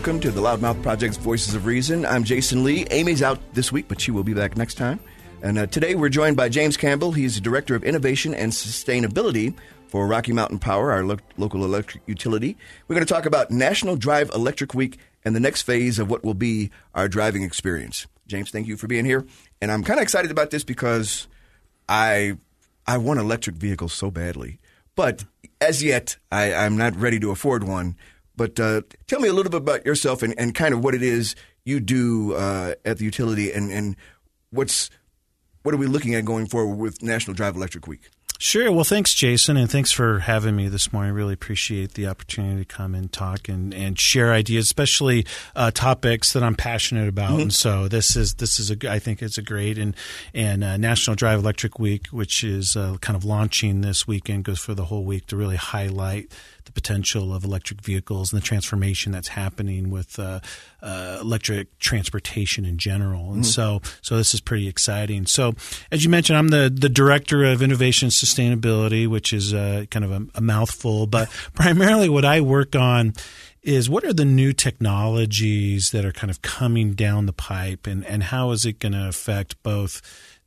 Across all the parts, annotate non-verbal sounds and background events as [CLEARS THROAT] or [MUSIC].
welcome to the Loudmouth Project's Voices of Reason. I'm Jasen Lee. Amy's out this week, but she will be back next time. And uh, today we're joined by James Campbell. He's the Director of Innovation and Sustainability for Rocky Mountain Power, our lo- local electric utility. We're going to talk about National Drive Electric Week and the next phase of what will be our driving experience. James, thank you for being here. And I'm kind of excited about this because I I want electric vehicles so badly. But as yet, I, I'm not ready to afford one. But uh, tell me a little bit about yourself and, and kind of what it is you do uh, at the utility and, and what's what are we looking at going forward with National Drive Electric Week? Sure. Well, thanks, Jasen, and thanks for having me this morning. I really appreciate the opportunity to come and talk and, and share ideas, especially uh, topics that I'm passionate about. Mm-hmm. And so this is this is a I think it's a great and and uh, National Drive Electric Week, which is uh, kind of launching this weekend, goes for the whole week to really highlight the potential of electric vehicles and the transformation that's happening with uh, uh, electric transportation in general. And mm-hmm. so, so this is pretty exciting. So, as you mentioned, I'm the the director of innovation and sustainability, which is uh, kind of a, a mouthful, but [LAUGHS] primarily what I work on is what are the new technologies that are kind of coming down the pipe and, and how is it going to affect both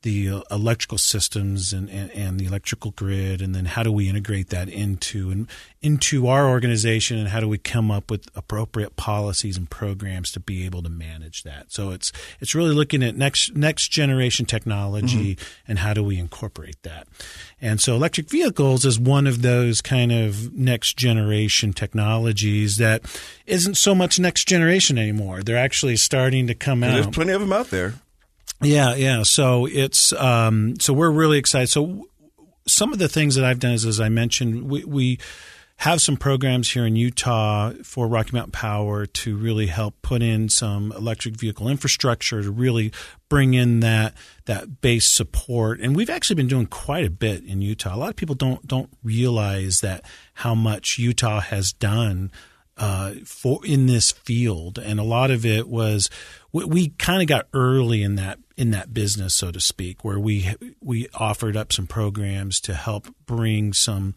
the uh, electrical systems and, and, and, the electrical grid, and then how do we integrate that into and into our organization, and how do we come up with appropriate policies and programs to be able to manage that? So it's it's really looking at next next generation technology mm-hmm. and how do we incorporate that. And so electric vehicles is one of those kind of next generation technologies that isn't so much next generation anymore. They're actually starting to come out. There's plenty of them out there. Yeah, yeah. So it's um, so we're really excited. So some of the things that I've done is, as I mentioned, we, we have some programs here in Utah for Rocky Mountain Power to really help put in some electric vehicle infrastructure to really bring in that that base support. And we've actually been doing quite a bit in Utah. A lot of people don't don't realize that how much Utah has done uh, for in this field, and a lot of it was we, we kind of got early in that in that business, so to speak, where we we offered up some programs to help bring some.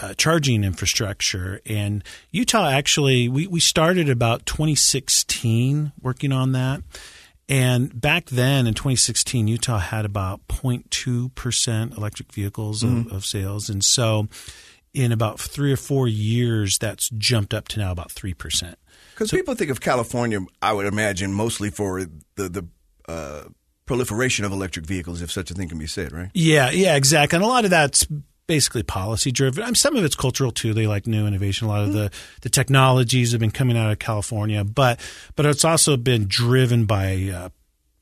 Uh, charging infrastructure and Utah actually we, we started about 2016 working on that and back then in 2016 Utah had about 0.2% electric vehicles mm-hmm. of, of sales and so in about three or four years, that's jumped up to now about three percent. Because so, people think of California, I would imagine, mostly for the the uh, proliferation of electric vehicles, if such a thing can be said, right? Yeah, yeah, exactly. And a lot of that's basically policy driven. I mean, some of it's cultural too. They like new innovation. A lot of the, the technologies have been coming out of California, but but it's also been driven by uh,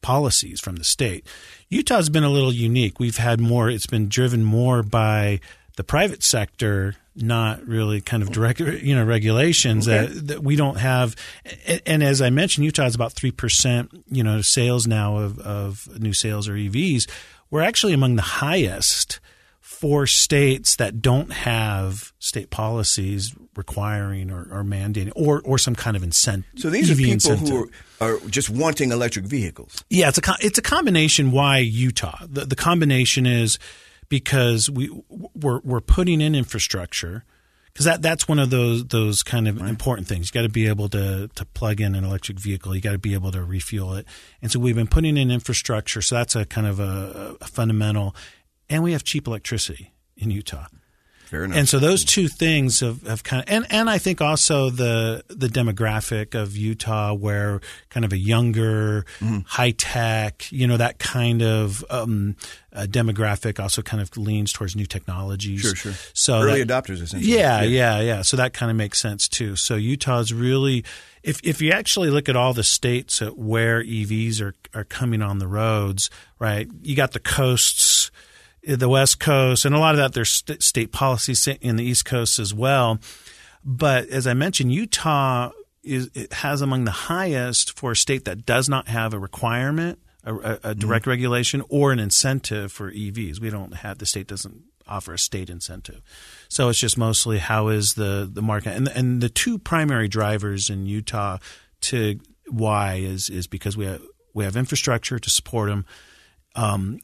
policies from the state. Utah's been a little unique. We've had more. It's been driven more by the private sector not really kind of direct you know regulations okay. that, that we don't have and as I mentioned Utah is about 3% you know sales now of, of new sales or EVs we're actually among the highest for states that don't have state policies requiring or, or mandating or, or some kind of incentive. So these EV are people incentive. who are, are, just wanting electric vehicles. Yeah, it's a it's a combination. Why Utah? The, the combination is because we we're, we're putting in infrastructure because that that's one of those those kind of right. important things. You got to be able to to plug in an electric vehicle. You got to be able to refuel it. And so we've been putting in infrastructure. So that's a kind of a, a fundamental. And we have cheap electricity in Utah. Fair enough. And so those two things have, have kind of, and, and I think also the the demographic of Utah, where kind of a younger, mm-hmm. high tech, you know, that kind of um, uh, demographic also kind of leans towards new technologies. Sure, sure. So early that, adopters, essentially. Yeah, yeah, yeah, yeah. So that kind of makes sense too. So Utah's really, if if you actually look at all the states where EVs are are coming on the roads, right? You got the coasts the West Coast, and a lot of that there's st- state policies in the East Coast as well. But as I mentioned, Utah is has among the highest for a state that does not have a requirement, a, a direct mm-hmm. regulation, or an incentive for EVs. We don't have the state doesn't offer a state incentive. So it's just mostly how is the the market and and the two primary drivers in Utah to why is is because we have we have infrastructure to support them. Um,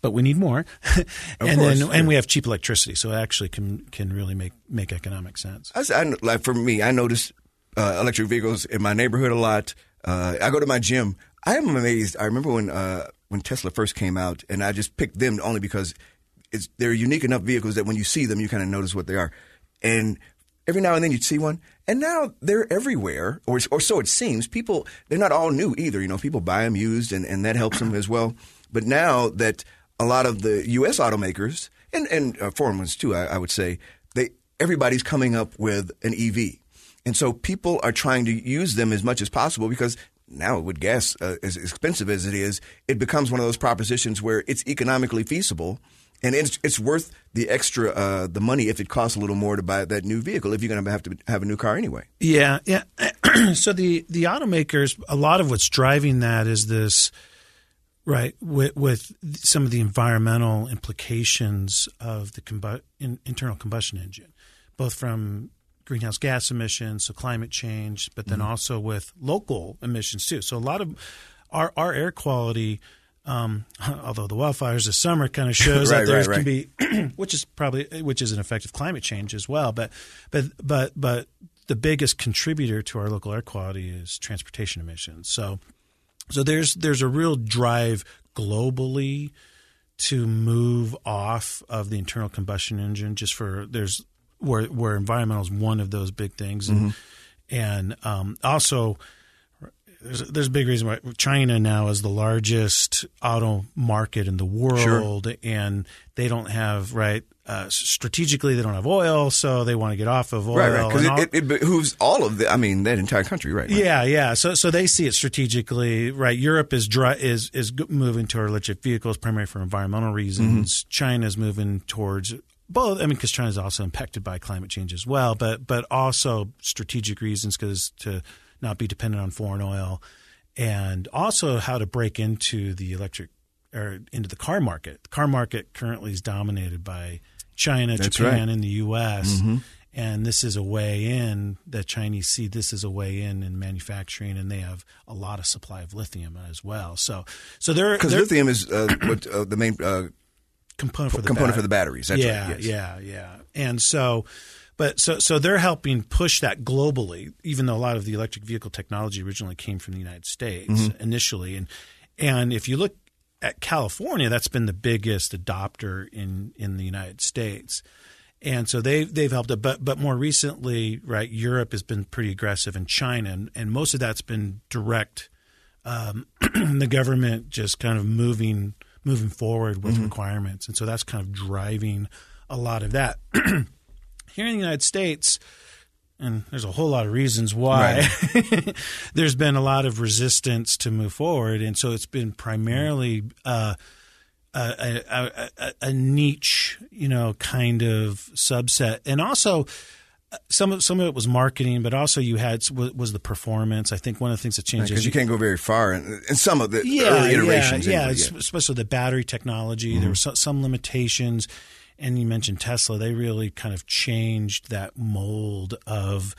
but we need more. [LAUGHS] and course, then and we have cheap electricity, so it actually can can really make make economic sense. I, I, like for me, I notice uh, electric vehicles in my neighborhood a lot. Uh, I go to my gym. I am amazed. I remember when uh, when Tesla first came out, and I just picked them only because it's, they're unique enough vehicles that when you see them, you kind of notice what they are. And every now and then you'd see one, and now they're everywhere, or or so it seems. People they're not all new either. You know, people buy them used, and, and that helps them as well. But now that a lot of the U.S. automakers and and uh, foreign ones too, I, I would say they everybody's coming up with an EV, and so people are trying to use them as much as possible because now with gas uh, as expensive as it is, it becomes one of those propositions where it's economically feasible and it's, it's worth the extra uh, the money if it costs a little more to buy that new vehicle if you're going to have to have a new car anyway. Yeah, yeah. [CLEARS THROAT] so the the automakers, a lot of what's driving that is this, right? With, with some of the environmental implications of the combu- in, internal combustion engine, both from greenhouse gas emissions, so climate change, but then mm-hmm. also with local emissions too. So a lot of our our air quality um, [LAUGHS] although the wildfires this summer kind of [LAUGHS] shows right, that there right, right. can be, [CLEARS THROAT] which is probably which is an effect of climate change as well. But but but but the biggest contributor to our local air quality is transportation emissions. So so there's there's a real drive globally to move off of the internal combustion engine. Just for there's where where environmental is one of those big things, and mm-hmm. and um, also there's, there's a big reason why China now is the largest auto market in the world, sure. and they don't have right uh, strategically they don't have oil, so they want to get off of oil. Right, right. Because it, it, behooves all of the. I mean, that entire country, right? right? Yeah, yeah. So, so they see it strategically, right? Europe is dry, is is moving to electric vehicles primarily for environmental reasons. Mm-hmm. China is moving towards both. I mean, because China is also impacted by climate change as well, but but also strategic reasons because to not be dependent on foreign oil, and also how to break into the electric or into the car market. The car market currently is dominated by China, That's Japan, right. and the U.S. Mm-hmm. And this is a way in that Chinese see this is a way in in manufacturing, and they have a lot of supply of lithium as well. So, so they're because lithium is uh, [COUGHS] what uh, the main uh, component for the component for the batteries. That's yeah, right. Yes. yeah, yeah. And so, but so so they're helping push that globally, even though a lot of the electric vehicle technology originally came from the United States mm-hmm. initially. And and if you look at California, that's been the biggest adopter in in the United States. And so they they've helped it, but but more recently, right? Europe has been pretty aggressive, in China, and, and most of that's been direct. Um, [CLEARS THROAT] the government just kind of moving moving forward with mm-hmm. requirements, and so that's kind of driving a lot of that. [CLEARS THROAT] Here in the United States, and there's a whole lot of reasons why right. [LAUGHS] there's been a lot of resistance to move forward, and so it's been primarily uh, a, a, a, a, niche, you know, kind of subset, and also uh, some of some of it was marketing, but also you had was the performance. I think one of the things that changed because right, you, you, can't go very far in, in some of the yeah, early iterations. Yeah, yeah, especially the battery technology. Mm-hmm. There were so, some limitations and you mentioned Tesla, they really kind of changed that mold of,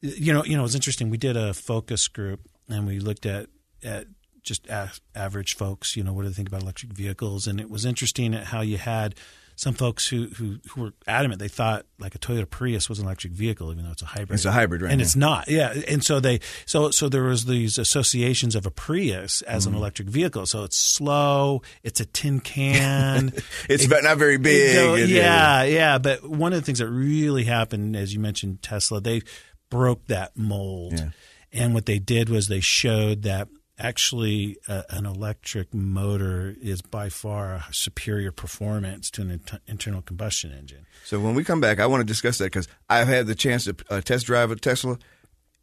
you know, you know, it's interesting. We did a focus group and we looked at at just average folks. You know, what do they think about electric vehicles? And it was interesting at how you had some folks who, who, who were adamant they thought like a Toyota Prius was an electric vehicle, even though it's a hybrid. It's a hybrid, right? And now. it's not. Yeah, and so they so so there was these associations of a Prius as mm-hmm. an electric vehicle. So it's slow. It's a tin can. [LAUGHS] it's it, not very big. Yeah, yeah. But one of the things that really happened, as you mentioned, Tesla, they broke that mold. Yeah. And what they did was they showed that actually uh, an electric motor is by far a superior performance to an int- internal combustion engine. So when we come back, I want to discuss that because I've had the chance to uh, test drive a Tesla,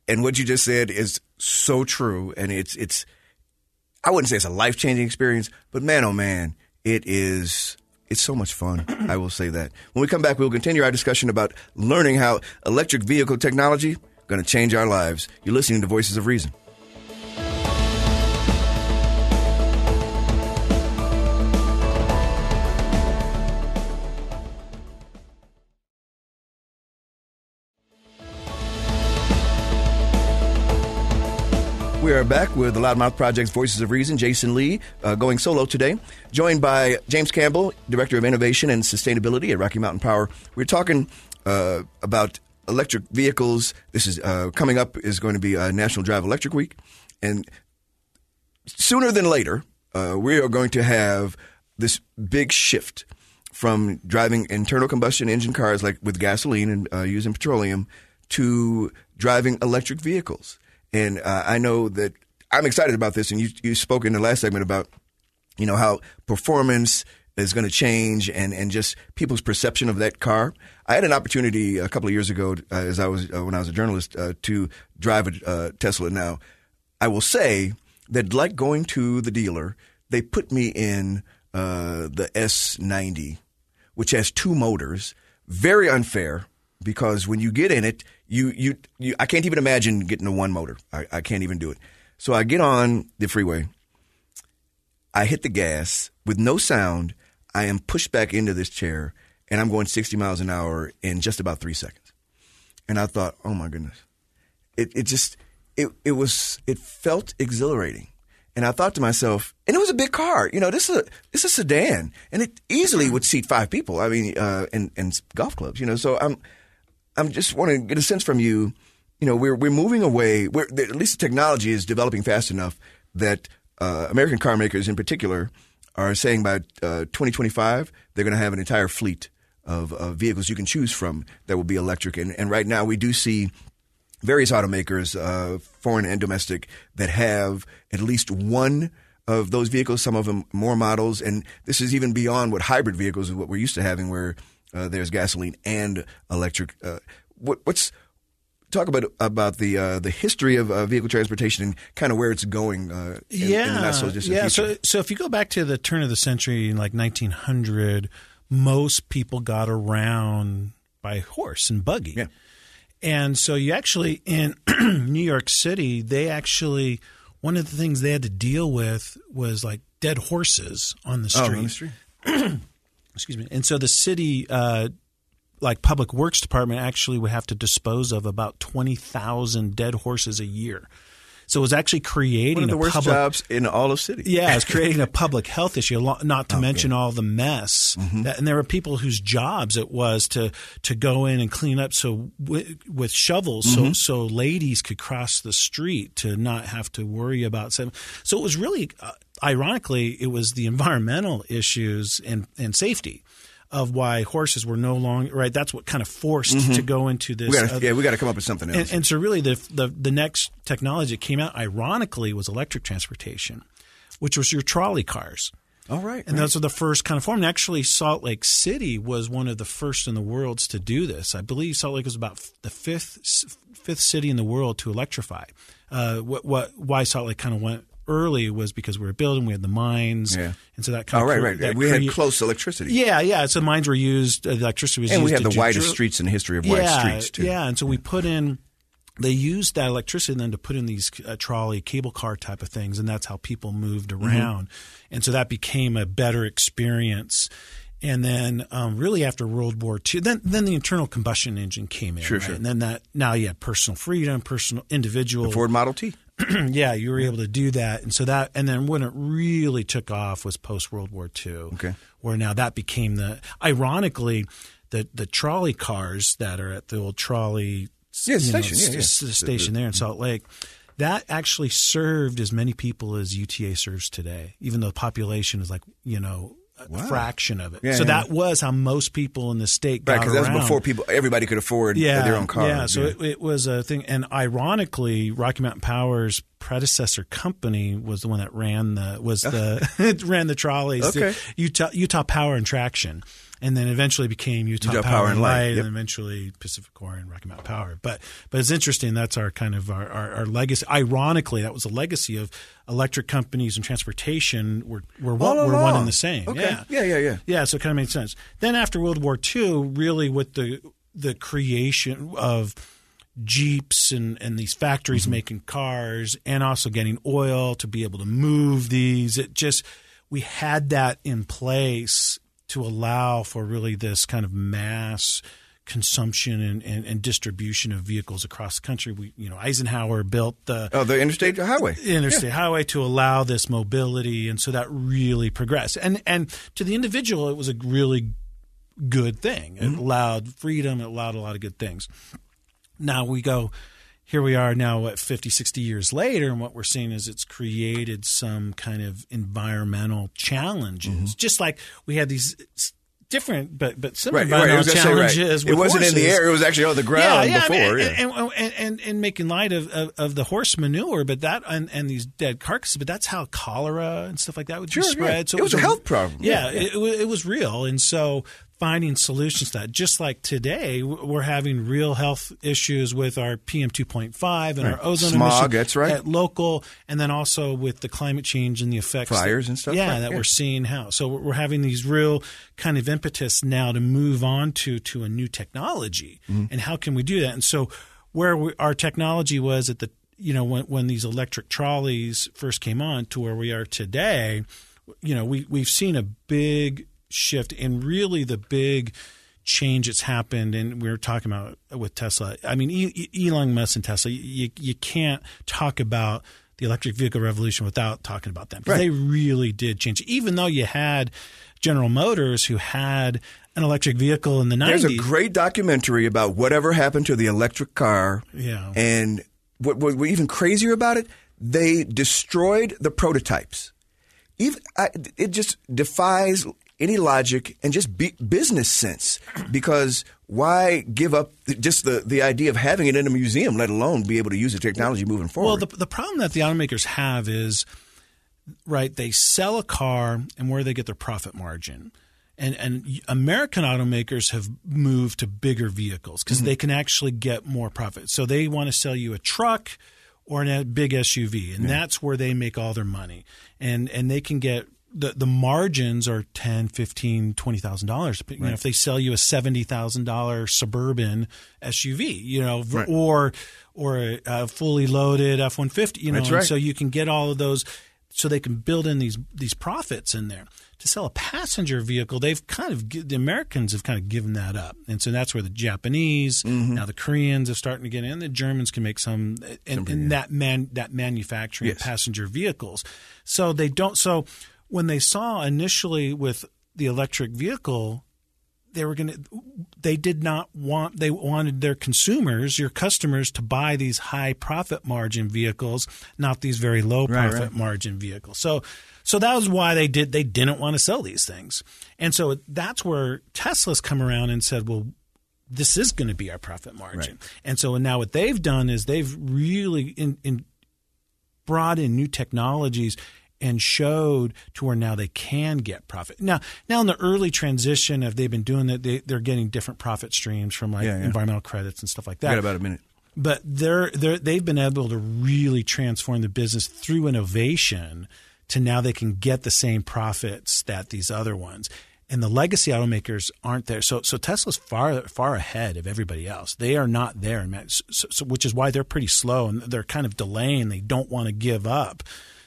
and what you just said is so true, and it's it's I wouldn't say it's a life changing experience, but man, oh man, it is. It's so much fun. I will say that. When we come back, we'll continue our discussion about learning how electric vehicle technology going to change our lives. You're listening to Voices of Reason. We are back with the Loudmouth Project's Voices of Reason, Jasen Lee, uh, going solo today, joined by James Campbell, Director of Innovation and Sustainability at Rocky Mountain Power. We're talking uh, about electric vehicles. This is uh, coming up is going to be uh, National Drive Electric Week, and sooner than later, uh, we are going to have this big shift from driving internal combustion engine cars like with gasoline and uh, using petroleum to driving electric vehicles. And uh, I know that I'm excited about this. And you you spoke in the last segment about you know how performance is going to change and, and just people's perception of that car. I had an opportunity a couple of years ago, uh, as I was uh, when I was a journalist, uh, to drive a uh, Tesla. Now, I will say that, like going to the dealer, they put me in uh, the S90, which has two motors. Very unfair because when you get in it, you you, you I can't even imagine getting a one motor. I, I can't even do it. So I get on the freeway. I hit the gas with no sound. I am pushed back into this chair and I'm going 60 miles an hour in just about three seconds. And I thought, oh my goodness, it, it just, it, it was, it felt exhilarating. And I thought to myself, and it was a big car. You know, this is a this is a sedan, and it easily would seat five people. I mean, uh, and and golf clubs. You know, so I'm I'm just want to get a sense from you. You know, we're we're moving away. We're, at least the technology is developing fast enough that uh, American car makers, in particular, are saying by uh, 2025 they're going to have an entire fleet of, vehicles you can choose from that will be electric. And, and right now we do see various automakers, uh, foreign and domestic, that have at least one of those vehicles. Some of them more models, and this is even beyond what hybrid vehicles is what we're used to having, where uh, there's gasoline and electric. Uh, what, what's talk about about the uh, the history of uh, vehicle transportation and kind of where it's going. Uh, in, yeah, in so yeah. Future. So so if you go back to the turn of the century in like 1900, most people got around by horse and buggy. Yeah. And so you actually in [CLEARS THROAT] New York City, they actually one of the things they had to deal with was like dead horses on the street. Oh, on the street. [CLEARS THROAT] Excuse me. And so the city, uh, like public works department, actually would have to dispose of about twenty thousand dead horses a year. So it was actually creating one of the worst public, jobs in all of city. Yeah, it's creating a public health issue. Not to [LAUGHS] okay. mention all the mess. Mm-hmm. That, and there were people whose jobs it was to to go in and clean up so w- with shovels, mm-hmm. so so ladies could cross the street to not have to worry about. Some, so it was really, uh, ironically, it was the environmental issues and and safety of why horses were no longer right. That's what kind of forced mm-hmm. to go into this. We gotta, uh, yeah, we got to come up with something else. And, and, so, really, the, the the next technology that came out, ironically, was electric transportation, which was your trolley cars. All right, and right. those are the first kind of form. And actually, Salt Lake City was one of the first in the world to do this. I believe Salt Lake was about the fifth fifth city in the world to electrify. Uh, what, what why Salt Lake kind of went early was because we were building, we had the mines, yeah. and so that kind oh, of right, right. We cre- had close electricity. Yeah, yeah. So mines were used, uh, electricity was and used, we had the widest dr- streets in the history of wide yeah, streets too. Yeah, and so we put in. They used that electricity then to put in these uh, trolley, cable car type of things, and that's how people moved Mm-hmm. around. Mm-hmm. And so that became a better experience. And then, um, really after World War II, then then the internal combustion engine came in, sure, right? sure. And then that now you had personal freedom, personal individual the Ford Model T. [CLEARS THROAT] yeah, you were able to do that, and so that, and then when it really took off was post World War II, okay. where now that became the ironically the the trolley cars that are at the old trolley yeah, station, know, yeah, yeah. station there in Salt Lake. That actually served as many people as UTA serves today, even though the population is like you know Wow. fraction of it. Yeah, so yeah. that was how most people in the state got Right, because that was before people everybody could afford yeah, their own car. Yeah, so It, it was a thing. And ironically, Rocky Mountain Power's predecessor company was the one that ran the was the [LAUGHS] [LAUGHS] ran the trolleys. Okay. The Utah Utah Power and Traction. And then eventually became Utah, Utah Power and Light, yep. and eventually PacifiCorp and Rocky Mountain Power. But but it's interesting. That's our kind of our, our, our legacy. Ironically, that was a legacy of electric companies and transportation were were, All were one and the same. Okay. Yeah, yeah, yeah, yeah. yeah, so it kind of made sense. Then after World War II, really with the the creation of jeeps and, and these factories Mm-hmm. making cars and also getting oil to be able to move these, it just we had that in place to allow for really this kind of mass consumption and, and, and distribution of vehicles across the country. We you know Eisenhower built the Oh, the interstate highway. interstate highway to allow this mobility, and so that really progressed. And and to the individual, it was a really good thing. It allowed freedom. It allowed a lot of good things. Now we go, here we are now, at 50, 60 years later, and what we're seeing is it's created some kind of environmental challenges. Mm-hmm. Just like we had these different but but similar Right, right. Was environmental gonna say, right. challenges. It wasn't in the air; it was actually on the ground yeah, before. I mean, yeah. and, and, and, and, making light of, of, of the horse manure, but that and, and these dead carcasses, but that's how cholera and stuff like that would Sure, be yeah. spread. So It was a health problem. Yeah, Yeah, yeah. It, it, it was real, and so finding solutions to that. Just like today, we're having real health issues with our PM two point five and our Right. ozone Smog, that's right. At local, and then also with the climate change and the effects Fires that- and stuff, Yeah, right, that yeah. we're seeing how. So we're we're having these real kind of impetus now to move on to to a new technology, Mm-hmm. and how can we do that? And so where we, our technology was at the you know when when these electric trolleys first came on to where we are today, you know we we've seen a big shift and really the big change that's happened and we were talking about with Tesla. I mean Elon Musk and Tesla you you can't talk about the electric vehicle revolution without talking about them Right. they really did change. Even though you had General Motors who had an electric vehicle in the 90s. There's a great documentary about whatever happened to the electric car. Yeah. And what, what, what even crazier about it, they destroyed the prototypes. Even I, it just defies any logic and just business sense because why give up just the, the idea of having it in a museum, let alone be able to use the technology moving forward? Well, the, the problem that the automakers have is, right, they sell a car and where they get their profit margin. And, and American automakers have moved to bigger vehicles because mm-hmm. they can actually get more profit. So they want to sell you a truck or a big SUV, and that's where they make all their money. And and they can get the, the margins are ten, fifteen, twenty thousand dollars. You know, if they sell you a seventy thousand dollar suburban SUV, you know, v- or or a, a fully loaded F one fifty, you know, right. so you can get all of those, so they can build in these these profits in there. To sell a passenger vehicle, they've kind of the Americans have kind of given that up, and so that's where the Japanese, Mm-hmm. now the Koreans are starting to get in. The Germans can make some, and, and that man that manufacturing Yes. passenger vehicles. So they don't. So when they saw initially with the electric vehicle, they were going to. They did not want. They wanted their consumers, your customers, to buy these high profit margin vehicles, not these very low profit right. margin vehicles. So. So that was why they did. They didn't want to sell these things, and so that's where Tesla's come around and said, "Well, this is going to be our profit margin." And so now what they've done is they've really in, in brought in new technologies and showed to where now they can get profit. Now, now in the early transition of they've been doing that, they, they're getting different profit streams from like Yeah, yeah. environmental credits and stuff like We that. got about a minute. but they're, they're they've been able to really transform the business through innovation to now they can get the same profits that these other ones. And the legacy automakers aren't there, so so Tesla's far far ahead of everybody else. They are not there, so, so, which is why they're pretty slow and they're kind of delaying. They don't want to give up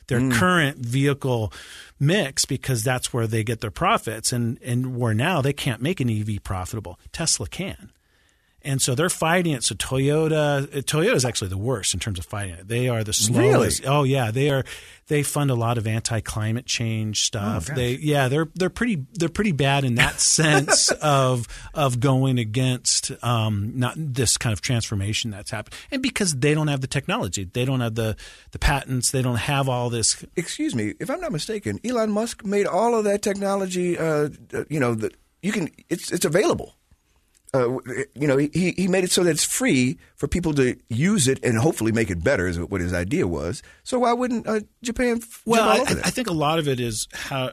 their mm. current vehicle mix because that's where they get their profits, and and where now they can't make an EV profitable. Tesla can. And so they're fighting it. So Toyota, Toyota is actually the worst in terms of fighting it. They are the slowest. Oh yeah, they are. They fund a lot of anti-climate change stuff. gosh. they yeah, they're they're pretty they're pretty bad in that [LAUGHS] sense of of going against um, not this kind of transformation that's happened. And because they don't have the technology, they don't have the the patents, they don't have all this. Excuse me, if I'm not mistaken, Elon Musk made all of that technology. Uh, uh, you know that you can. It's it's available. Uh, you know, he he made it so that it's free for people to use it and hopefully make it better. Is what his idea was. So why wouldn't uh, Japan? Well, I? I think a lot of it is how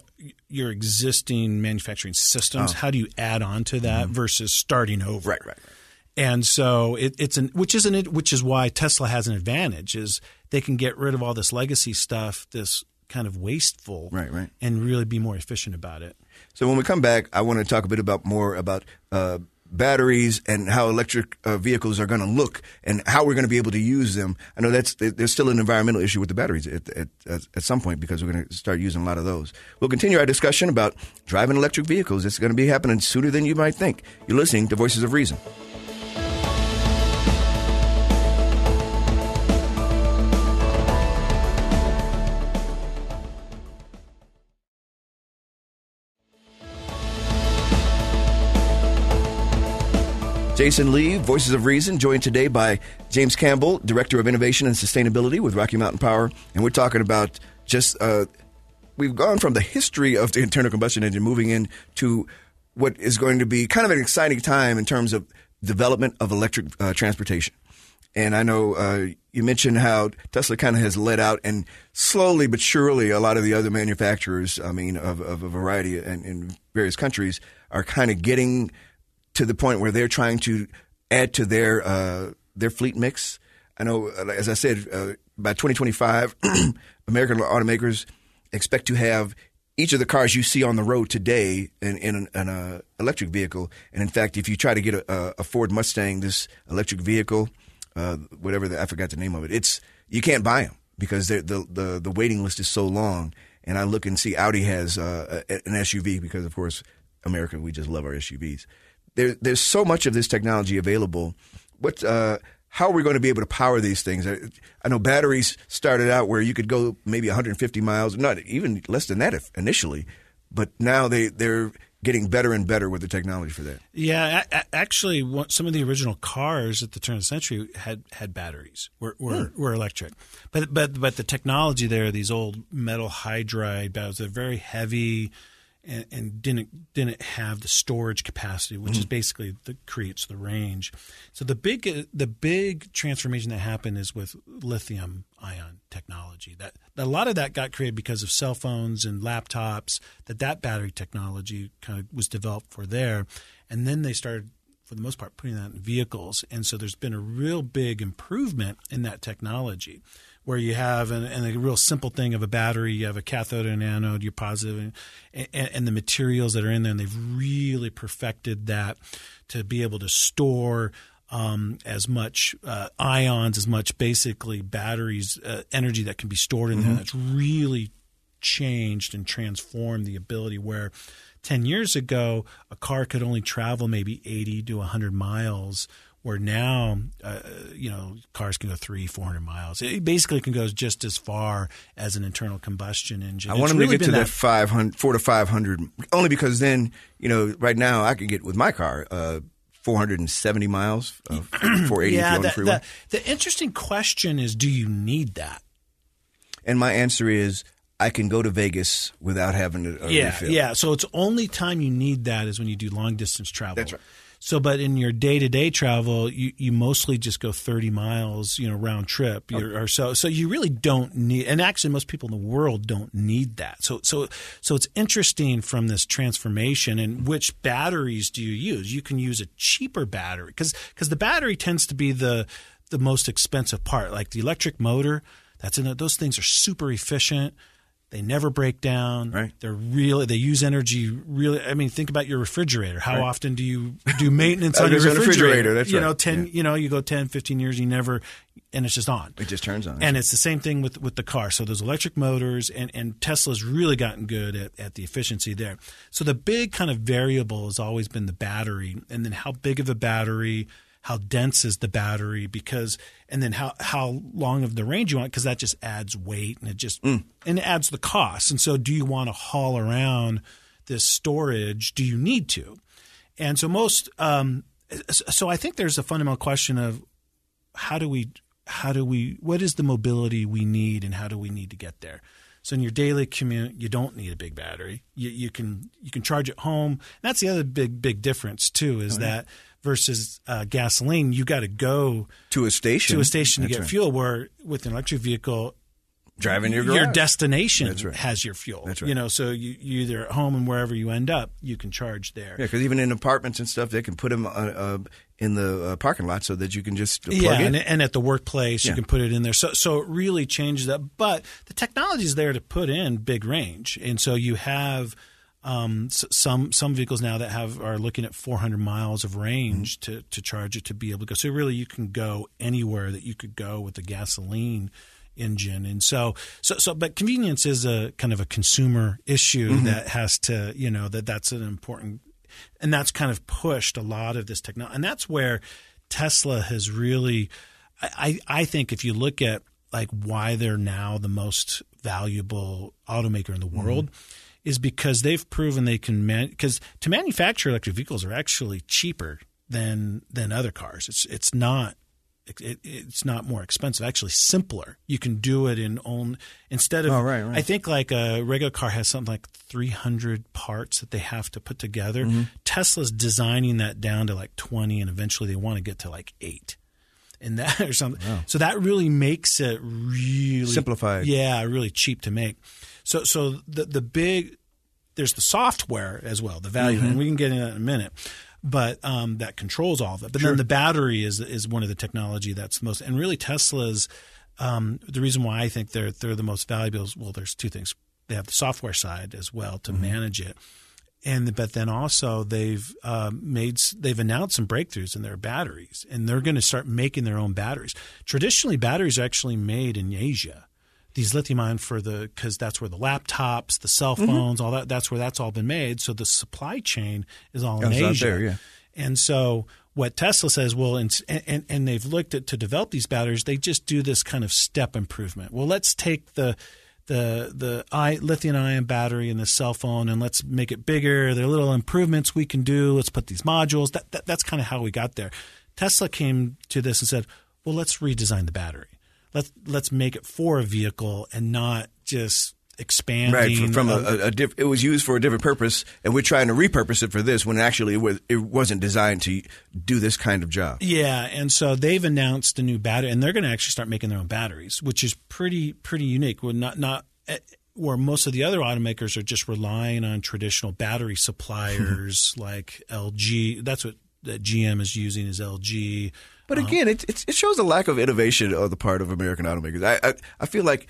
your existing manufacturing systems. How do you add on to that versus starting over? Right, right, right. And so it, it's an which isn't it which is why Tesla has an advantage is they can get rid of all this legacy stuff, this kind of wasteful, Right, right. and really be more efficient about it. So when we come back, I want to talk a bit about more about uh, batteries and how electric uh, vehicles are going to look and how we're going to be able to use them. I know that's there's still an environmental issue with the batteries at, at, at at some point because we're going to start using a lot of those. We'll continue our discussion about driving electric vehicles. It's going to be happening sooner than you might think. You're listening to Voices of Reason. Jasen Lee, Voices of Reason, joined today by James Campbell, Director of Innovation and Sustainability with Rocky Mountain Power. And we're talking about just, uh, we've gone from the history of the internal combustion engine moving into what is going to be kind of an exciting time in terms of development of electric uh, transportation. And I know uh, you mentioned how Tesla kind of has led out, and slowly but surely, a lot of the other manufacturers, I mean, of, of a variety in, in various countries, are kind of getting to the point where they're trying to add to their uh, their fleet mix. I know, as I said, uh, by 2025, [CLEARS THROAT] American automakers expect to have each of the cars you see on the road today in, in an, electric vehicle. And in fact, if you try to get a, a Ford Mustang, this electric vehicle, uh, whatever the, I forgot the name of it, it's you can't buy them because the the the waiting list is so long. And I look and see Audi has uh, an SUV because, of course, America we just love our SUVs there, there's so much of this technology available. What, uh, how are we going to be able to power these things? I, I, know batteries started out where you could go maybe 150 miles, not even less than that if, initially, but now they they're getting better and better with the technology for that. Yeah, a- actually, some of the original cars at the turn of the century had, had batteries, were were, hmm. were electric, but but but the technology there, these old metal hydride batteries, they're very heavy and, and, didn't didn't have the storage capacity, which mm. is basically that creates the range. So the big the big transformation that happened is with lithium ion technology. That, that a lot of that got created because of cell phones and laptops. That that battery technology kind of was developed for there, and then they started for the most part putting that in vehicles. And so there's been a real big improvement in that technology where you have and, and, a real simple thing of a battery, you have a cathode and anode, you're positive, and, and, and, the materials that are in there, and they've really perfected that to be able to store um, as much uh, ions, as much basically batteries, uh, energy that can be stored in mm-hmm. there. That's really changed and transformed the ability where 10 years ago, a car could only travel maybe 80 to 100 miles where now uh, you know cars can go three, four hundred miles. It basically can go just as far as an internal combustion engine. I want them really to get to that, that five hundred, four to five hundred, only because then you know right now I could get with my car. Uh, 470 miles, uh, [CLEARS THROAT] 480 yeah, the, the, the interesting question is do you need that? And my answer is I can go to Vegas without having to yeah, refill. Yeah, so it's only time you need that is when you do long distance travel. That's right. So, but in your day to day travel, you, you mostly just go 30 miles, you know, round trip okay. or so. So you really don't need, and actually most people in the world don't need that. So, so, so it's interesting from this transformation and which batteries do you use? You can use a cheaper battery because, because the battery tends to be the, the most expensive part, like the electric motor. That's in. Those things are super efficient. They never break down. Right. They're really they use energy really. I mean, think about your refrigerator. How right. often do you do maintenance [LAUGHS] oh, on your refrigerator? refrigerator? That's you right. know, ten. Yeah. You know, you go 10, 15 years, you never, and it's just on. It just turns on. And it's the same thing with with the car. So those electric motors, and and Tesla's really gotten good at at the efficiency there. So the big kind of variable has always been the battery, and then how big of a battery how dense is the battery because and then how how long of the range you want because that just adds weight and it just mm. and it adds the cost and so do you want to haul around this storage do you need to and so most um, so i think there's a fundamental question of how do we how do we what is the mobility we need and how do we need to get there so in your daily commute, you don't need a big battery. You, you can you can charge at home. And that's the other big big difference too is oh, yeah. that versus uh, gasoline, you got to go to a station to a station That's to get right. fuel. Where with an electric vehicle, driving your garage. your destination right. has your fuel. That's right. You know, so you, you either at home and wherever you end up, you can charge there. Yeah, because even in apartments and stuff, they can put them uh, uh, in the uh, parking lot so that you can just plug yeah, in. And, and at the workplace, yeah. you can put it in there. So so it really changes that. But the technology is there to put in big range, and so you have um, some some vehicles now that have are looking at 400 miles of range mm-hmm. to to charge it to be able to go. So really, you can go anywhere that you could go with a gasoline engine. And so, so, so, but convenience is a kind of a consumer issue mm-hmm. that has to, you know, that that's an important, and that's kind of pushed a lot of this technology. And that's where Tesla has really, I, I think if you look at like why they're now the most valuable automaker in the mm-hmm. world. Mm-hmm is because they've proven they can man because to manufacture electric vehicles are actually cheaper than than other cars. It's it's not it, it's not more expensive. Actually, simpler. You can do it in own instead of. Oh, right, right. I think like a regular car has something like 300 parts that they have to put together. Mm-hmm. Tesla's designing that down to like 20, and eventually they want to get to like eight. And that [LAUGHS] or something. So that really makes it really Simplified. Yeah, really cheap to make. So so the the big there's the software as well, the value, and we can get into that in a minute. But um, that controls all of it. But then the battery is is one of the technology that's the most, and really Tesla's. Um, the reason why I think they're they're the most valuable is well, there's two things. They have the software side as well to manage it, and but then also they've um, made they've announced some breakthroughs in their batteries, and they're going to start making their own batteries. Traditionally, batteries are actually made in Asia. These lithium ion for the because that's where the laptops, the cell mm-hmm. phones, all that that's where that's all been made. So the supply chain is all oh, in Asia. there, yeah. And so what Tesla says, well, and, and, and they've looked at to develop these batteries, they just do this kind of step improvement. Well, let's take the the the I, lithium ion battery in the cell phone and let's make it bigger. There are little improvements we can do. Let's put these modules. That, that that's kind of how we got there. Tesla came to this and said, well, let's redesign the battery. Let's let's make it for a vehicle and not just expanding Right, from, from a, a, a diff, it was used for a different purpose, and we're trying to repurpose it for this when actually it, was, it wasn't designed to do this kind of job. Yeah, and so they've announced a new battery, and they're going to actually start making their own batteries, which is pretty pretty unique. Well, not not eh, where most of the other automakers are just relying on traditional battery [LAUGHS] suppliers like LG. That's what that GM is using is LG. But again, it, it it shows a lack of innovation on the part of American automakers. I I, I feel like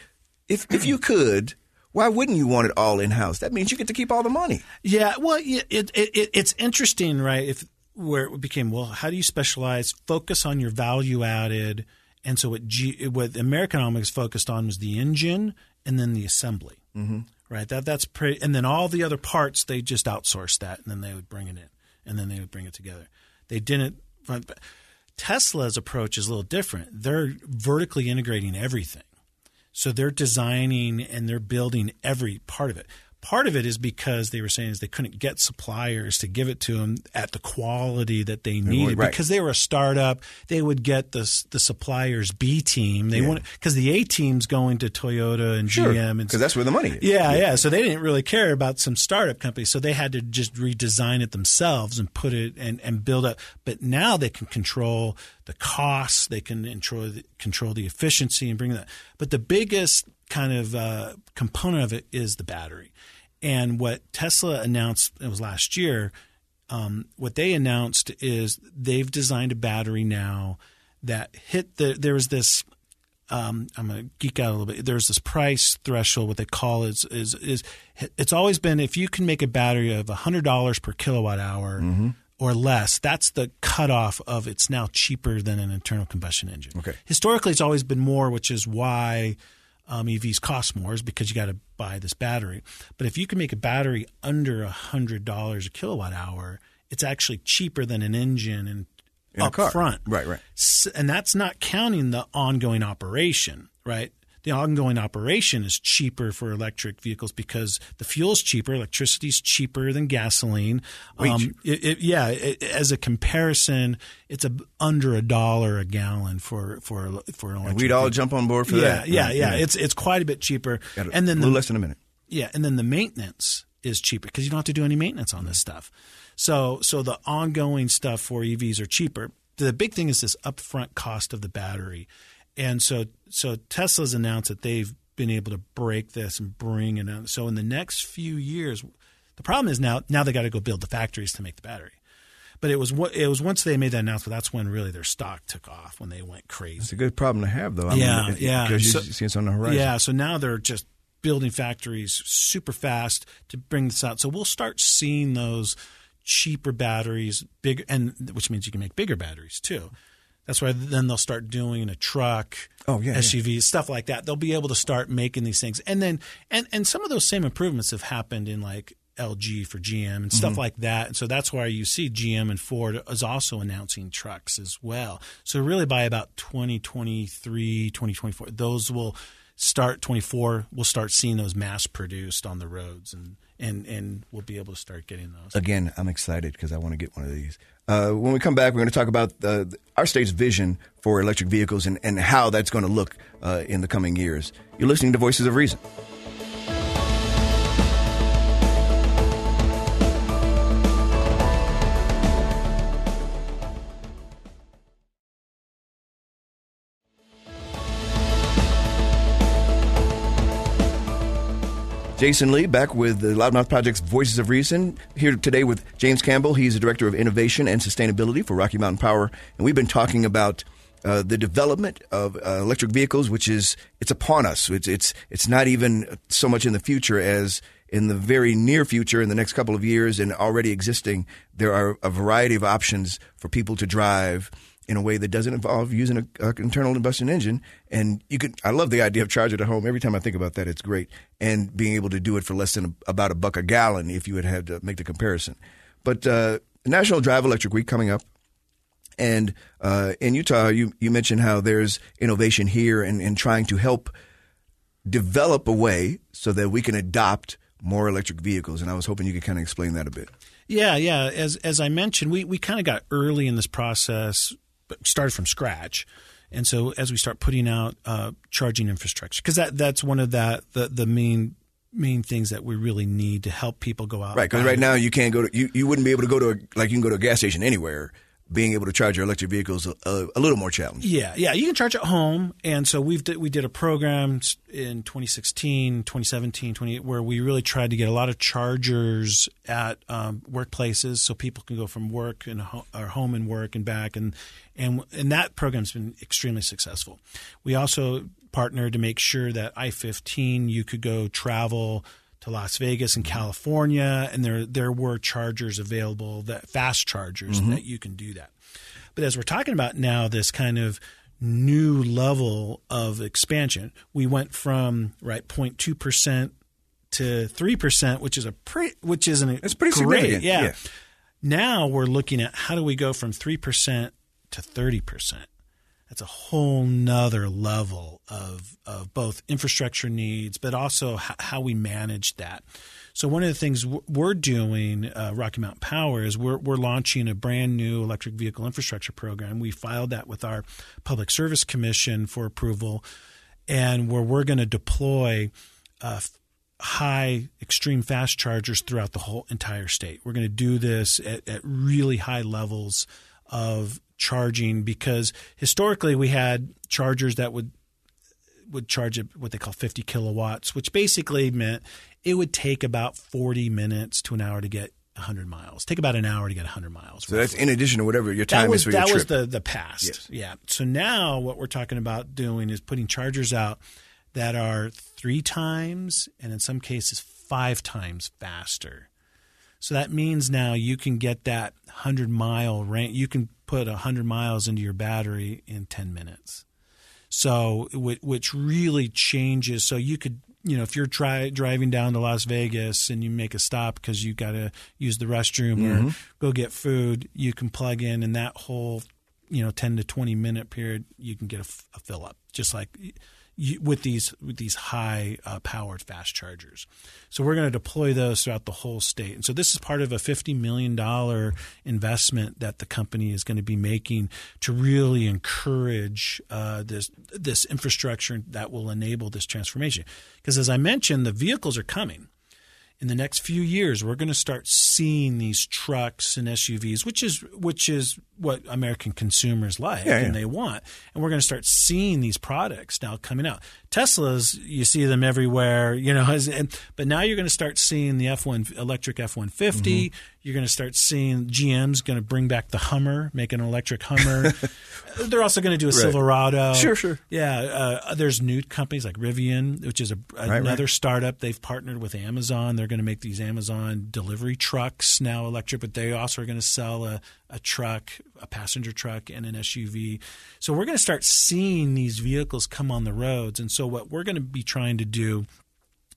if if you could, why wouldn't you want it all in house? That means you get to keep all the money. Yeah, well, it, it, it it's interesting, right? If where it became, well, how do you specialize? Focus on your value added, and so what G, what American Automakers focused on was the engine and then the assembly, mm-hmm. right? That that's pretty, and then all the other parts they just outsourced that, and then they would bring it in, and then they would bring it together. They didn't. Tesla's approach is a little different. They're vertically integrating everything. So they're designing and they're building every part of it. Part of it is because they were saying is they couldn't get suppliers to give it to them at the quality that they needed right. because they were a startup. They would get the the suppliers B team. They want because the A team's going to Toyota and GM and because that's where the money is. yeah, yeah, So they didn't really care about some startup company. So they had to just redesign it themselves and put it and, and build up. But now they can control the costs. They can control the, control the efficiency and bring that. But the biggest kind of uh, component of it is the battery. And what Tesla announced, it was last year, um, what they announced is they've designed a battery now that hit the, there was this um, I'm to geek out a little bit. There's this price threshold, what they call is is is it's always been if you can make a battery of hundred dollars per kilowatt hour or less, that's the cutoff of it's now cheaper than an internal combustion engine. Okay. Historically, it's always been more, which is why um, EVs cost more, is because you got to buy this battery. But if you can make a battery under hundred dollars a kilowatt hour, it's actually cheaper than an engine and In up front. Right, right. S- and that's not counting the ongoing operation, right? The ongoing operation is cheaper for electric vehicles because the fuel's cheaper. Electricity is cheaper than gasoline. Um, it, it, yeah, it, as a comparison, it's a, under a dollar a gallon for for for an electric. We'd all vehicle. jump on board for yeah, that. yeah, yeah, yeah. It's it's quite a bit cheaper. Got a And then little the, less than a minute. yeah, and then the maintenance is cheaper because you don't have to do any maintenance on this stuff. So so the ongoing stuff for EVs are cheaper. The big thing is this upfront cost of the battery. And so so Tesla's announced that they've been able to break this and bring it out. So in the next few years, the problem is now now they got to go build the factories to make the battery. But it was it was once they made that announcement. That's when really their stock took off when they went crazy. It's a good problem to have, though. I Yeah, mean, yeah. Because you So- see it's on the horizon. Yeah, so now they're just building factories super fast to bring this out. So we'll start seeing those cheaper batteries, big, and which means you can make bigger batteries too. That's why then they'll start doing a truck, Oh, yeah, yeah. SUVs, stuff like that. They'll be able to start making these things, and then and and some of those same improvements have happened in like LG for GM and stuff Mm-hmm. like that. And so that's why you see GM and Ford is also announcing trucks as well. So really by about 2023, 2024, those will start 24, we'll start seeing those mass produced on the roads and, and, and we'll be able to start getting those. Again, I'm excited because I want to get one of these. Uh, when we come back, we're going to talk about uh, our state's vision for electric vehicles and, and how that's going to look uh, in the coming years. You're listening to Voices of Reason. Jasen Lee back with the Loudmouth Project's Voices of Reason. Here today with James Campbell. He's the Director of Innovation and Sustainability for Rocky Mountain Power. And we've been talking about uh, the development of uh, electric vehicles, which is it's upon us. It's, it's, it's not even so much in the future as in the very near future, in the next couple of years, and already existing, there are a variety of options for people to drive in a way that doesn't involve using an internal combustion engine. And you could, I love the idea of charging at home. Every time I think about that, it's great. And being able to do it for less than a, about a buck a gallon if you had had to make the comparison. But uh, National Drive Electric Week coming up. And uh, in Utah, you, you mentioned how there's innovation here and, and trying to help develop a way so that we can adopt more electric vehicles. And I was hoping you could kind of explain that a bit. Yeah, yeah. As as I mentioned, we, we kind of got early in this process started from scratch. And so as we start putting out uh, charging infrastructure, because that that's one of that the the main main things that we really need to help people go out. Right, because right now you can't go to you, you wouldn't be able to go to a, like you can go to a gas station anywhere being able to charge your electric vehicles a, a, a, little more challenging. Yeah, yeah, you can charge at home, and so we've we did a program in 2016, 2017, 20, where we really tried to get a lot of chargers at um, workplaces, so people can go from work and ho- or home and work and back, and and and that program's been extremely successful. We also partnered to make sure that I-15 you could go travel to Las Vegas and California, and there there were chargers available that fast chargers mm-hmm. that you can do that. But as we're talking about now, this kind of new level of expansion, we went from right 0.2 percent to three percent, which is a pretty, which is an it's pretty great, significant. Yeah. yeah. Now we're looking at how do we go from three percent to thirty percent that's a whole nother level of, of both infrastructure needs, but also h- how we manage that. So one of the things we're doing, uh, Rocky Mountain Power, is we're, we're launching a brand new electric vehicle infrastructure program. We filed that with our Public Service Commission for approval, and where we're going to deploy uh, high extreme fast chargers throughout the whole entire state. We're going to do this at, at really high levels of charging because historically we had chargers that would would charge at what they call 50 kilowatts, which basically meant it would take about 40 minutes to an hour to get 100 miles. Take about an hour to get 100 miles. So roughly. that's in addition to whatever your time was, is for that your trip. That was the, the past. Yes. Yeah. So now what we're talking about doing is putting chargers out that are three times and in some cases five times faster. So that means now you can get that 100 mile range. You can put 100 miles into your battery in 10 minutes. So, which really changes. So you could, you know, if you're try, driving down to Las Vegas and you make a stop because you got to use the restroom mm-hmm. or go get food, you can plug in, and that whole, you know, 10 to 20 minute period, you can get a, a fill up. Just like with these with these high uh, powered fast chargers. So we're going to deploy those throughout the whole state. And so this is part of a fifty million dollar investment that the company is going to be making to really encourage uh, this this infrastructure that will enable this transformation. Because as I mentioned, the vehicles are coming in the next few years, we're going to start seeing these trucks and SUVs, which is which is what American consumers like yeah, and yeah. they want, and we're going to start seeing these products now coming out. Teslas, you see them everywhere, you know, [LAUGHS] and, but now you're going to start seeing the F1 electric F150. Mm-hmm. You're going to start seeing GM's going to bring back the Hummer, make an electric Hummer. [LAUGHS] They're also going to do a right. Silverado. Sure, sure. Yeah, uh, there's new companies like Rivian, which is a, right, another right. startup. They've partnered with Amazon. They're going to make these Amazon delivery trucks now electric, but they also are going to sell a, a truck, a passenger truck, and an SUV. So we're going to start seeing these vehicles come on the roads. And so what we're going to be trying to do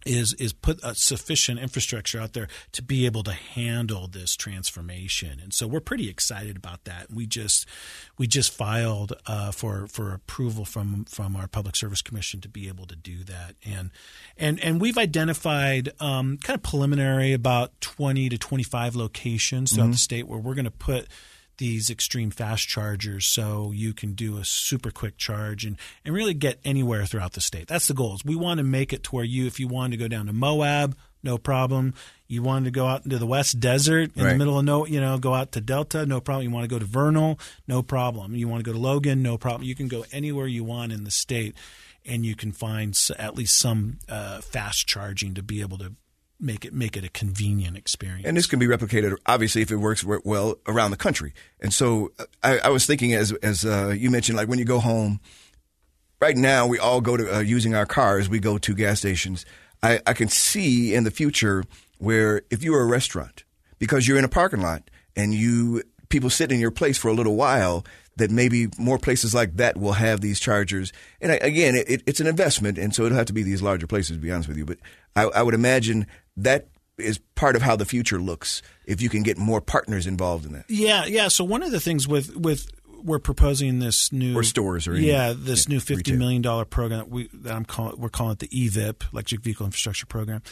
is is put a sufficient infrastructure out there to be able to handle this transformation, and so we're pretty excited about that. We just we just filed uh, for for approval from from our public service commission to be able to do that, and and and we've identified um, kind of preliminary about twenty to twenty five locations throughout mm-hmm. the state where we're going to put these extreme fast chargers so you can do a super quick charge and, and really get anywhere throughout the state. That's the goal. Is we want to make it to where you, if you wanted to go down to Moab, no problem. You wanted to go out into the West Desert in right. the middle of no, you know, go out to Delta, no problem. You want to go to Vernal, no problem. You want to go to Logan, no problem. You can go anywhere you want in the state, and you can find at least some uh, fast charging to be able to make it make it a convenient experience. And this can be replicated, obviously, if it works well around the country. And so uh, I, I was thinking, as as uh, you mentioned, like when you go home. Right now, we all go to uh, using our cars. We go to gas stations. I, I can see in the future where if you're a restaurant, because you're in a parking lot and you people sit in your place for a little while, that maybe more places like that will have these chargers. And again, it, it's an investment, and so it'll have to be these larger places. To be honest with you, but I, I would imagine that is part of how the future looks if you can get more partners involved in that. Yeah, yeah. So one of the things with with we're proposing this new or stores or yeah this yeah, new fifty million dollar program that we that I'm calling we're calling it the EVIP Electric Vehicle Infrastructure Program.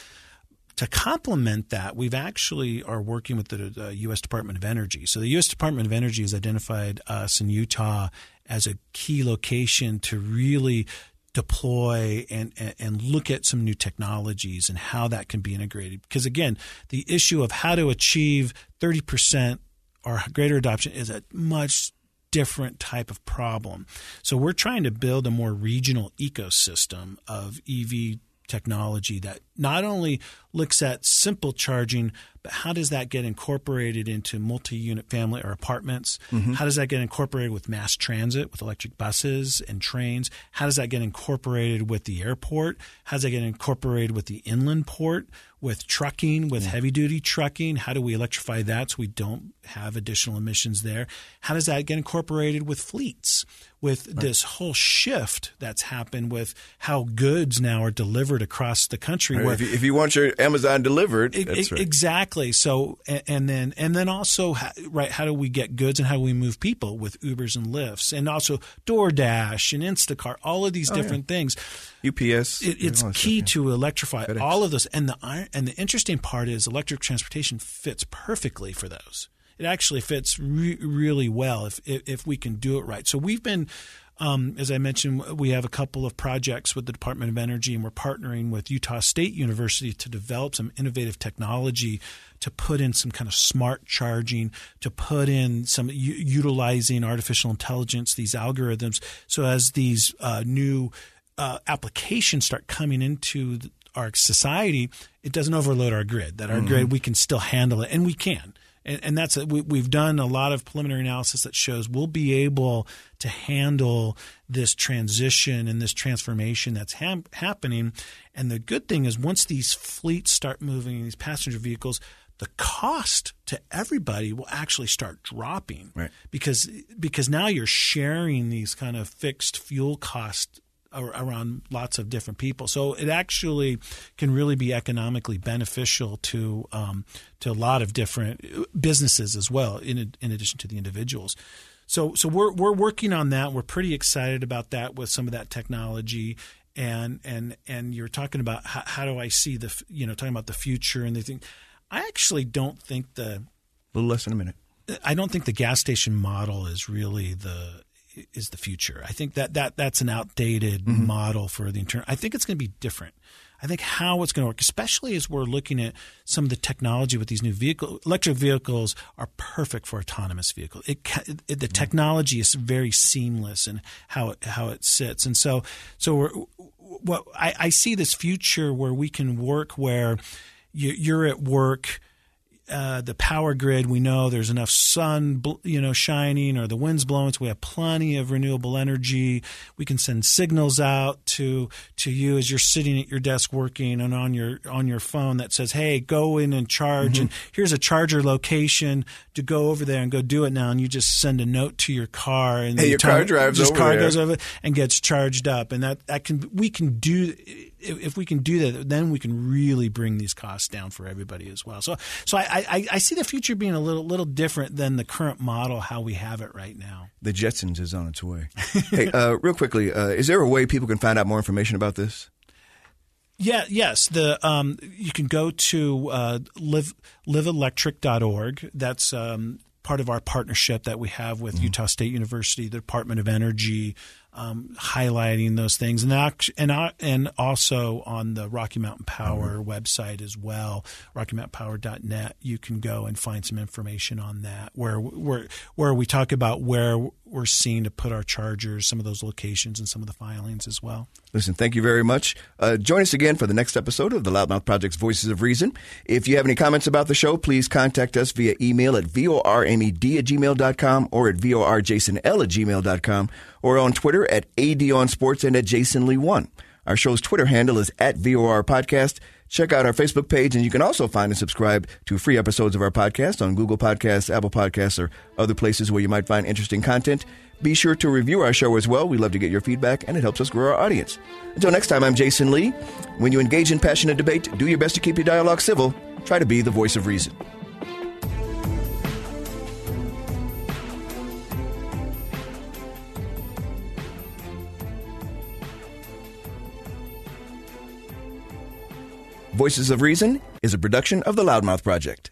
To complement that, we've actually are working with the uh, U.S. Department of Energy. So the U.S. Department of Energy has identified us in Utah as a key location to really deploy and, and look at some new technologies and how that can be integrated. Because again, the issue of how to achieve 30% or greater adoption is a much different type of problem. So we're trying to build a more regional ecosystem of EV technology that not only looks at simple charging, but how does that get incorporated into multi unit family or apartments? Mm-hmm. How does that get incorporated with mass transit, with electric buses and trains? How does that get incorporated with the airport? How does that get incorporated with the inland port? with trucking, with yeah. heavy duty trucking? How do we electrify that so we don't have additional emissions there? How does that get incorporated with fleets? With right. this whole shift that's happened with how goods now are delivered across the country. If, you, if, you, want your Amazon delivered, it, it, right. exactly. So and then and then also right, how do we get goods and how do we move people with Ubers and Lyfts and also DoorDash and Instacart, all of these oh, different yeah. things. UPS. It, it's key stuff, yeah. to electrify FedEx. all of this, and the and the interesting part is electric transportation fits perfectly for those. It actually fits re- really well if, if, if we can do it right. So we've been. Um, as I mentioned, we have a couple of projects with the Department of Energy, and we're partnering with Utah State University to develop some innovative technology to put in some kind of smart charging, to put in some u- utilizing artificial intelligence, these algorithms. So as these uh, new uh, applications start coming into our society, it doesn't overload our grid. That our mm-hmm. grid we can still handle it, and we can. And, and that's we, we've done a lot of preliminary analysis that shows we'll be able to handle this transition and this transformation that's ha- happening. And the good thing is, once these fleets start moving, these passenger vehicles, the cost to everybody will actually start dropping right. because because now you're sharing these kind of fixed fuel cost around lots of different people. So it actually can really be economically beneficial to um, to a lot of different businesses as well, in in addition to the individuals. So so we're we're working on that. We're pretty excited about that with some of that technology. And and and you're talking about how, how do I see the you know talking about the future and the thing. I actually don't think the a little less than a minute. I don't think the gas station model is really the is the future. I think that, that that's an outdated mm-hmm. model for the internal. I think it's going to be different. I think how it's going to work, especially as we're looking at some of the technology with these new vehicles. Electric vehicles are perfect for autonomous vehicles. It, it, the mm-hmm. technology is very seamless in how it, how it sits, and so so we're, what I, I see this future where we can work where you, you're at work uh, the power grid, we know there's enough sun, you know, shining or the wind's blowing, so we have plenty of renewable energy. We can send signals out to to you as you're sitting at your desk working and on your on your phone that says, "Hey, go in and charge." Mm-hmm. And here's a charger location to go over there and go do it now. And you just send a note to your car, and hey, your car drives just over car there. goes over and gets charged up, and that that can we can do if, we can do that, then we can really bring these costs down for everybody as well. So, so I, I, I, see the future being a little little different than the current model how we have it right now. The Jetsons is on its way. [LAUGHS] hey, uh, real quickly, uh, is there a way people can find out more information about this? Yeah, yes. The um, you can go to uh, live liveelectric.org. That's um, part of our partnership that we have with mm-hmm. Utah State University, the Department of Energy, um, highlighting those things, and and and also on the Rocky Mountain Power mm-hmm. website as well, RockyMountainPower.net. You can go and find some information on that, where where where we talk about where we're seeing to put our chargers, some of those locations, and some of the filings as well. Listen, thank you very much. Uh, join us again for the next episode of the Loudmouth Project's Voices of Reason. If you have any comments about the show, please contact us via email at vormed at gmail.com or at vorjasonl at gmail.com or on Twitter at adonsports and at jasonlee1. Our show's Twitter handle is at VOR Podcast. Check out our Facebook page, and you can also find and subscribe to free episodes of our podcast on Google Podcasts, Apple Podcasts, or other places where you might find interesting content. Be sure to review our show as well. We love to get your feedback, and it helps us grow our audience. Until next time, I'm Jasen Lee. When you engage in passionate debate, do your best to keep your dialogue civil. Try to be the voice of reason. Voices of Reason is a production of the Loudmouth Project.